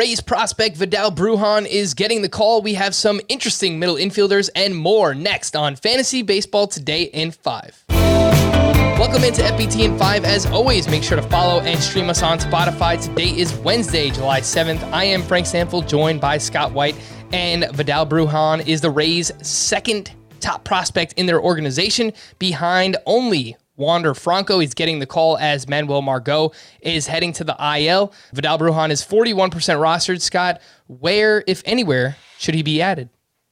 Rays prospect Vidal Brujan is getting the call. We have some interesting middle infielders and more next on Fantasy Baseball Today in 5. Welcome into FBT in 5. As always, make sure to follow and stream us on Spotify. Today is Wednesday, July 7th. I am Frank Stampfl, joined by Scott White, and Vidal Brujan is the Rays' second top prospect in their organization, behind only Wander Franco. He's getting the call as Manuel Margot is heading to the IL. Vidal Brujan is 41% rostered. Scott, where, if anywhere, should he be added?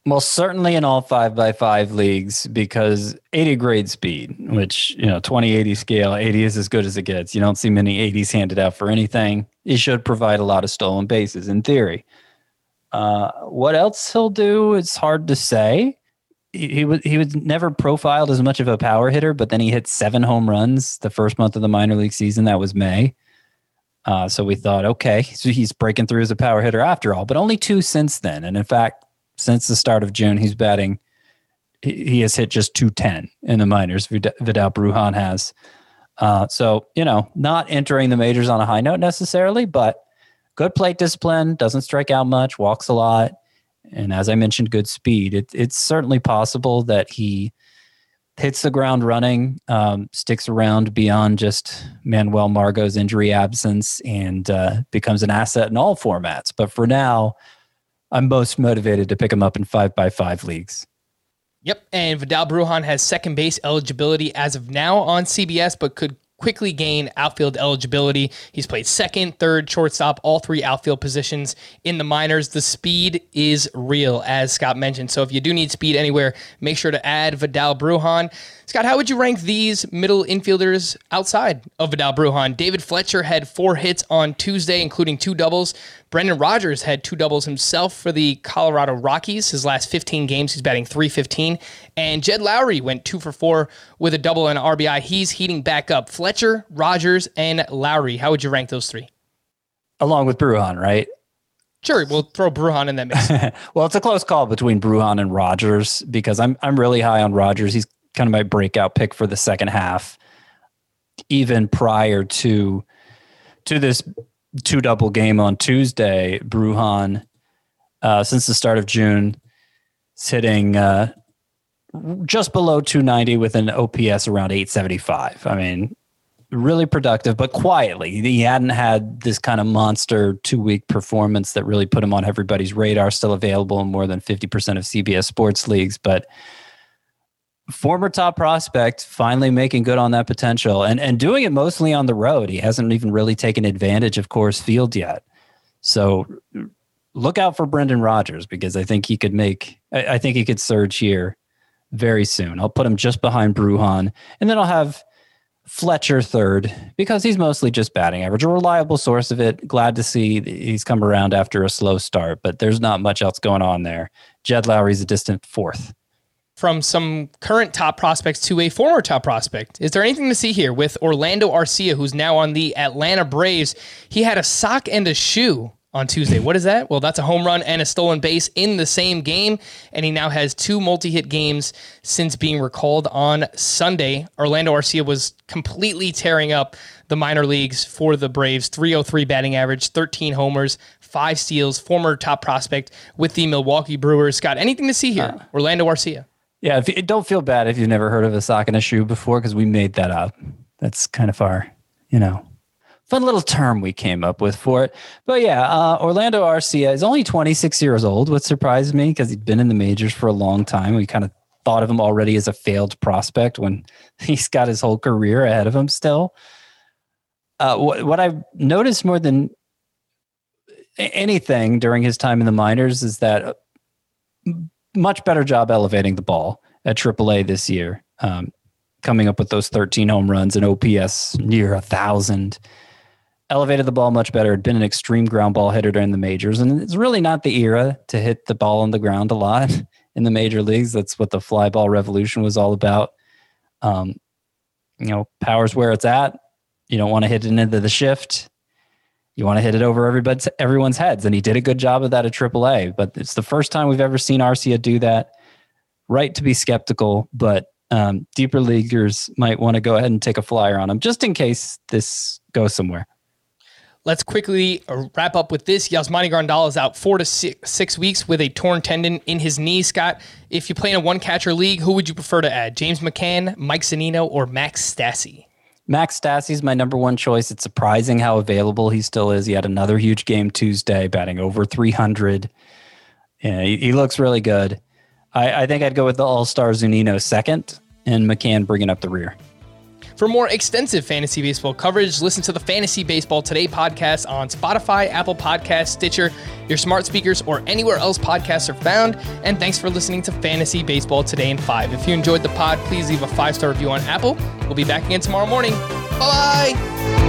Well, certainly in all five by five leagues because 80 grade speed, which, you know, 20 80 scale, 80 is as good as it gets. You don't see many 80s handed out for anything. He should provide a lot of stolen bases in theory. Uh, what else he'll do, it's hard to say he, was he was never profiled as much of a power hitter, but then he hit seven home runs the first month of the minor league season. That was May. Uh, so we thought, okay, so he's breaking through as a power hitter after all, but only two since then. And in fact, since the start of June, he's batting. He, he has hit just 210 in the minors. Vidal Bruján has. Uh, so you know, not entering the majors on a high note necessarily, but good plate discipline. Doesn't strike out much. Walks a lot and as I mentioned, good speed. It, it's certainly possible that he hits the ground running, um, sticks around beyond just Manuel Margot's injury absence, and uh, becomes an asset in all formats. But for now, I'm most motivated to pick him up in five by five leagues. Yep, and Vidal Bruján has second base eligibility as of now on CBS, but could quickly gain outfield eligibility. He's played second, third, shortstop, all three outfield positions in the minors. The speed is real, as Scott mentioned. So if you do need speed anywhere, make sure to add Vidal Brujan. Scott, how would you rank these middle infielders outside of Vidal Brujan? David Fletcher had four hits on Tuesday, including two doubles. Brendan Rodgers had two doubles himself for the Colorado Rockies. His last 15 games, he's batting 315. And Jed Lowrie went two for four with a double and an RBI. He's heating back up. Fletcher, Rodgers, and Lowrie. How would you rank those three? Along with Brujan, right? Sure, we'll throw Brujan in that mix. well, it's a close call between Brujan and Rodgers because I'm I'm really high on Rodgers. He's kind of my breakout pick for the second half, even prior to to this two double game on Tuesday. Brujan, uh, since the start of June, is uh, just below 290 with an OPS around 875. I mean, really productive, but quietly. He hadn't had this kind of monster two week performance that really put him on everybody's radar. Still available in more than 50% of CBS sports leagues, but former top prospect finally making good on that potential and and doing it mostly on the road. He hasn't even really taken advantage of Coors Field yet. So look out for Brendan Rodgers because I think he could make I, I think he could surge here very soon. I'll put him just behind Brujan and then I'll have Fletcher third because he's mostly just batting average, a reliable source of it. Glad to see he's come around after a slow start, but there's not much else going on there. Jed Lowrie's a distant fourth from some current top prospects to a former top prospect. Is there anything to see here with Orlando Arcia, who's now on the Atlanta Braves? He had a sock and a shoe on Tuesday. What is that? Well, that's a home run and a stolen base in the same game, and he now has two multi-hit games since being recalled on Sunday. Orlando Arcia was completely tearing up the minor leagues for the Braves. 303 batting average, 13 homers, five steals, former top prospect with the Milwaukee Brewers. Scott, anything to see here? Uh, Orlando Arcia. Yeah, you, don't feel bad if you've never heard of a sock and a shoe before, because we made that up. That's kind of our, you know, fun little term we came up with for it. But yeah, uh, Orlando Arcia is only 26 years old, which surprised me because he'd been in the majors for a long time. We kind of thought of him already as a failed prospect when he's got his whole career ahead of him still. Uh, what, what I've noticed more than anything during his time in the minors is that much better job elevating the ball at AAA this year, um, coming up with those 13 home runs and OPS near a thousand. Elevated the ball much better. Had been an extreme ground ball hitter during the majors, and it's really not the era to hit the ball on the ground a lot in the major leagues. That's what the fly ball revolution was all about. Um, you know, power's where it's at. You don't want to hit it into the shift you want to hit it over everybody's everyone's heads, and he did a good job of that at AAA. But it's the first time we've ever seen Arcia do that. Right to be skeptical, but um, deeper leaguers might want to go ahead and take a flyer on him just in case this goes somewhere. Let's quickly wrap up with this. Yasmani Grandal is out four to six, six, weeks with a torn tendon in his knee. Scott, if you play in a one catcher league, who would you prefer to add? James McCann, Mike Zunino, or Max Stassi? Max Stassi is my number one choice. It's surprising how available he still is. He had another huge game Tuesday, batting over 300. Yeah, he, he looks really good. I, I think I'd go with the All Star Zunino second and McCann bringing up the rear. For more extensive fantasy baseball coverage, listen to the Fantasy Baseball Today podcast on Spotify, Apple Podcasts, Stitcher, your smart speakers, or anywhere else podcasts are found. And thanks for listening to Fantasy Baseball Today in 5. If you enjoyed the pod, please leave a five star review on Apple. We'll be back again tomorrow morning. Bye.